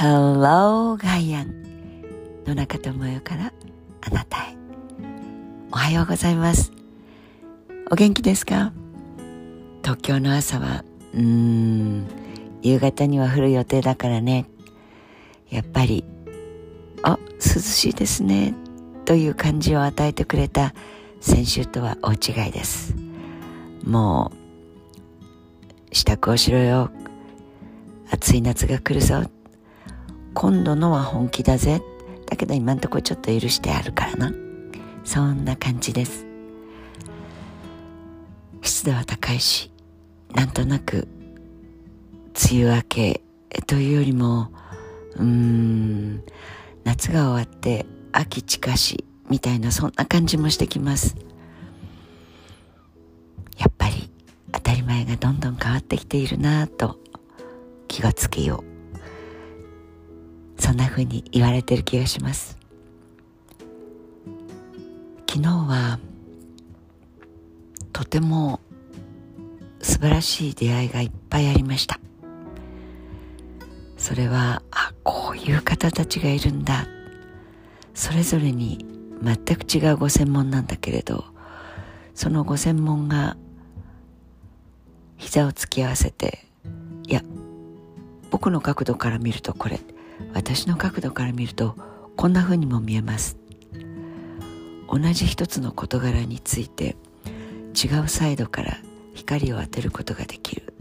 Hello ガイアン。野中智代からあなたへ。おはようございます。お元気ですか？東京の朝はうーん夕方には降る予定だからね。やっぱりあ涼しいですね。という感じを与えてくれた先週とは大違いです。もう支度をしろよ。暑い夏が来るぞ。今度のは本気だぜ。だけど今んとこちょっと許してあるからな。そんな感じです。湿度は高いしなんとなく梅雨明けというよりもうーん夏が終わって秋近しみたいなそんな感じもしてきます。やっぱり当たり前がどんどん変わってきているなぁと気がつけよう。そんな風に言われてる気がします。昨日はとても素晴らしい出会いがいっぱいありました。それはあこういう方たちがいるんだ。それぞれに全く違うご専門なんだけれどそのご専門が膝を突き合わせていや僕の角度から見るとこれ私の角度から見るとこんな風にも見えます。同じ一つの事柄について違うサイドから光を当てることができる。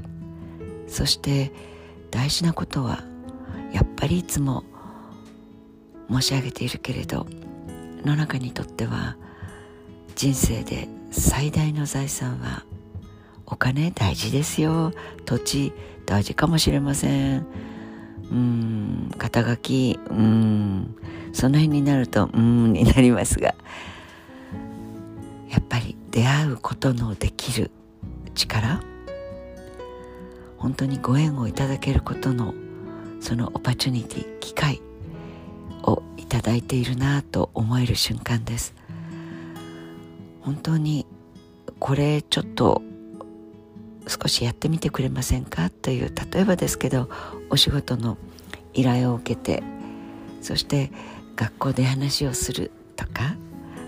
そして大事なことはやっぱりいつも申し上げているけれど野中にとっては人生で最大の財産はお金大事ですよ。土地大事かもしれません。うん肩書きうんその辺になるとうんになりますがやっぱり出会うことのできる力本当にご縁をいただけることのその opportunity 機会をいただいているなと思える瞬間です。本当にこれちょっと少しやってみてくれませんか？という例えばですけどお仕事の依頼を受けてそして学校で話をするとか、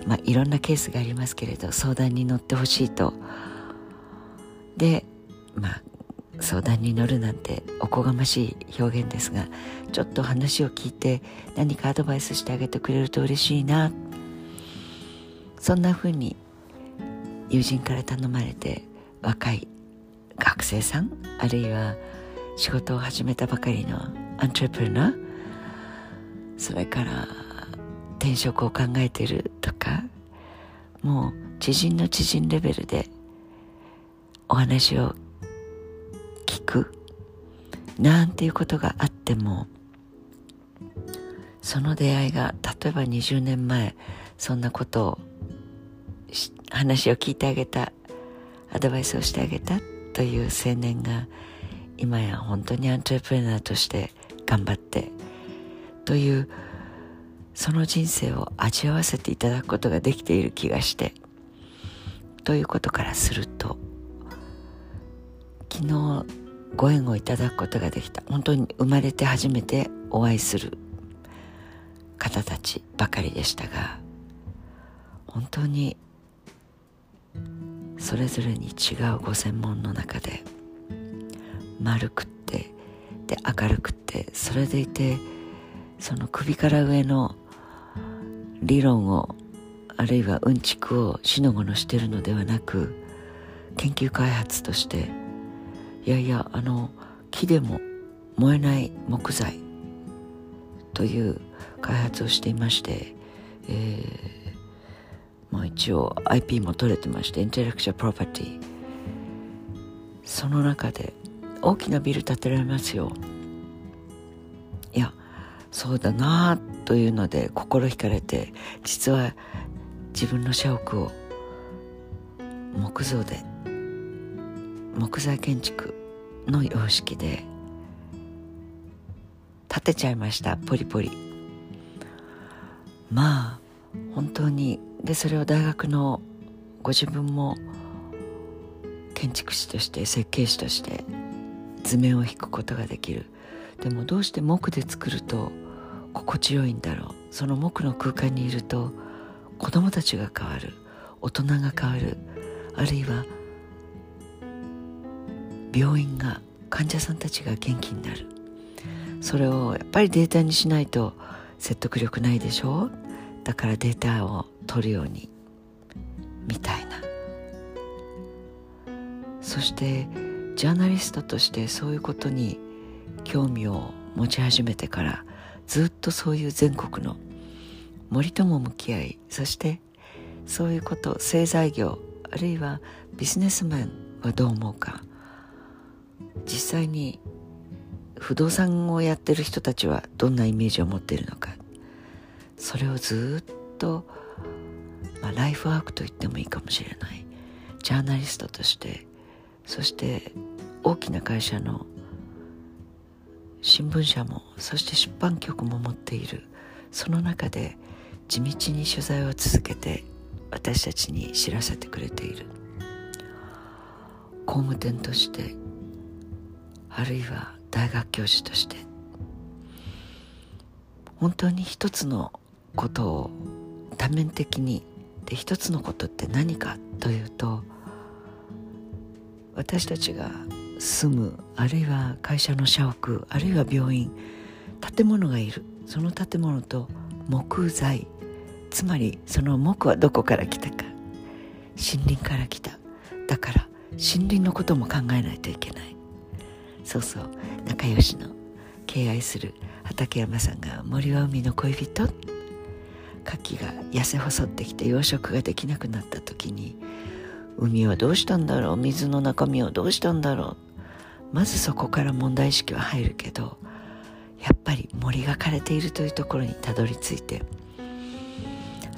まあ、いろんなケースがありますけれど相談に乗ってほしいと。でまあ相談に乗るなんておこがましい表現ですがちょっと話を聞いて何かアドバイスしてあげてくれると嬉しいな。そんな風に友人から頼まれて若い学生さんあるいは仕事を始めたばかりのアントレプレナーそれから転職を考えているとかもう知人の知人レベルでお話を聞くなんていうことがあってもその出会いが例えば20年前そんなことを話を聞いてあげたアドバイスをしてあげたという青年が今や本当にアントレプレナーとして頑張ってというその人生を味わわせていただくことができている気がしてということからすると昨日ご縁をいただくことができた。本当に生まれて初めてお会いする方たちばかりでしたが本当にそれぞれに違うご専門の中で丸くってで明るくってそれでいてその首から上の理論をあるいはうんちくをしのごのしてるのではなく研究開発としていやいやあの木でも燃えない木材という開発をしていまして、えーまあ、一応 IP も取れてましてインテレクチャープロパティその中で大きなビル建てられますよ。いやそうだなあというので心惹かれて実は自分の社屋を木造で木材建築の様式で建てちゃいましたポリポリ。まあ本当にでそれを大学のご自分も建築士として設計士として図面を引くことができる。でもどうして木で作ると心地よいんだろう。その木の空間にいると子供たちが変わる。大人が変わる。あるいは病院が患者さんたちが元気になる。それをやっぱりデータにしないと説得力ないでしょだからデータを取るようにみたいな。そしてジャーナリストとしてそういうことに興味を持ち始めてからずっとそういう全国の森とも向き合いそしてそういうこと製材業あるいはビジネスマンはどう思うか。実際に不動産をやってる人たちはどんなイメージを持っているのか。それをずっと、まあ、ライフワークと言ってもいいかもしれない。ジャーナリストとしてそして大きな会社の新聞社もそして出版局も持っている。その中で地道に取材を続けて私たちに知らせてくれている。工務店としてあるいは大学教授として本当に一つのことを多面的にで一つのことって何かというと私たちが住むあるいは会社の社屋あるいは病院建物がいる。その建物と木材。つまりその木はどこから来たか。森林から来た。だから森林のことも考えないといけない。そうそう。仲良しの敬愛する畠山さんが森は海の恋人。牡蠣が痩せ細ってきて養殖ができなくなった時に海はどうしたんだろう？水の中身はどうしたんだろう？まずそこから問題意識は入るけどやっぱり森が枯れているというところにたどり着いて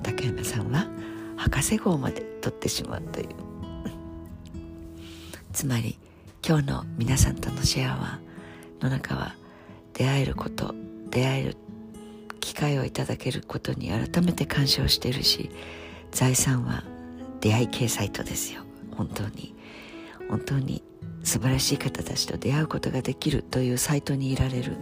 竹山さんは博士号まで取ってしまうという。つまり今日の皆さんとのシェアは野中は出会えること出会える機会をいただけることに改めて感謝をしているし財産は出会い系サイトですよ。本当に。本当に素晴らしい方たちと出会うことができるというサイトにいられる。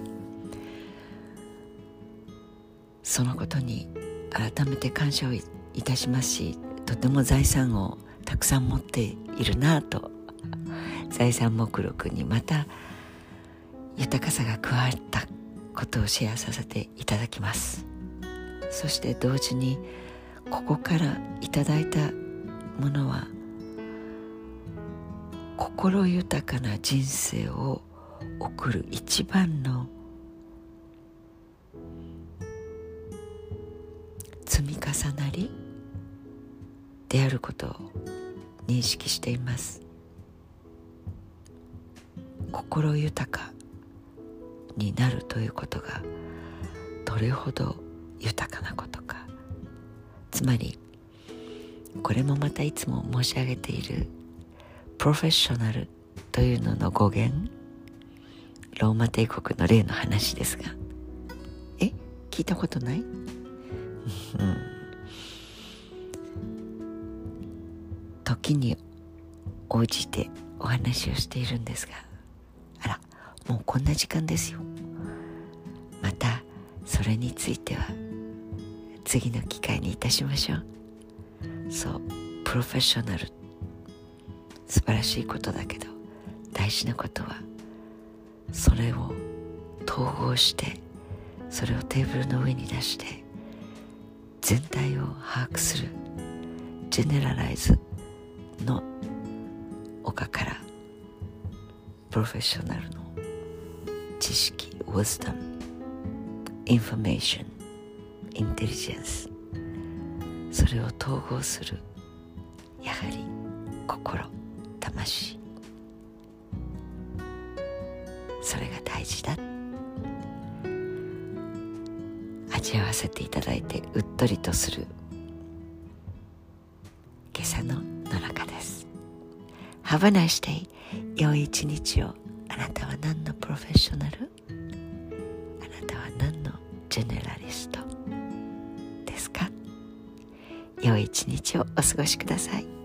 そのことに改めて感謝をいたしますしとても財産をたくさん持っているなと。財産目録にまた豊かさが加わったことをシェアさせていただきます。そして同時にここからいただいたものは心豊かな人生を送る一番の積み重なりであることを認識しています。心豊か。になるということがどれほど豊かなことか。つまりこれもまたいつも申し上げているプロフェッショナルというのの語源ローマ帝国の例の話ですが。え？聞いたことない？時に応じてお話をしているんですが。もうこんな時間ですよ。またそれについては次の機会にいたしましょう。そうプロフェッショナル。素晴らしいことだけど大事なことはそれを統合してそれをテーブルの上に出して全体を把握する。 generalize の中からプロフェッショナルの知識 wisdom information intelligence それを統合するやはり心魂。それが大事だ。味わわせていただいてうっとりとする。今朝の野中です。Have a nice day 良い一日を。なたは何のプロフェッショナル？あなたは何のジェネラリストですか？良い一日をお過ごしください。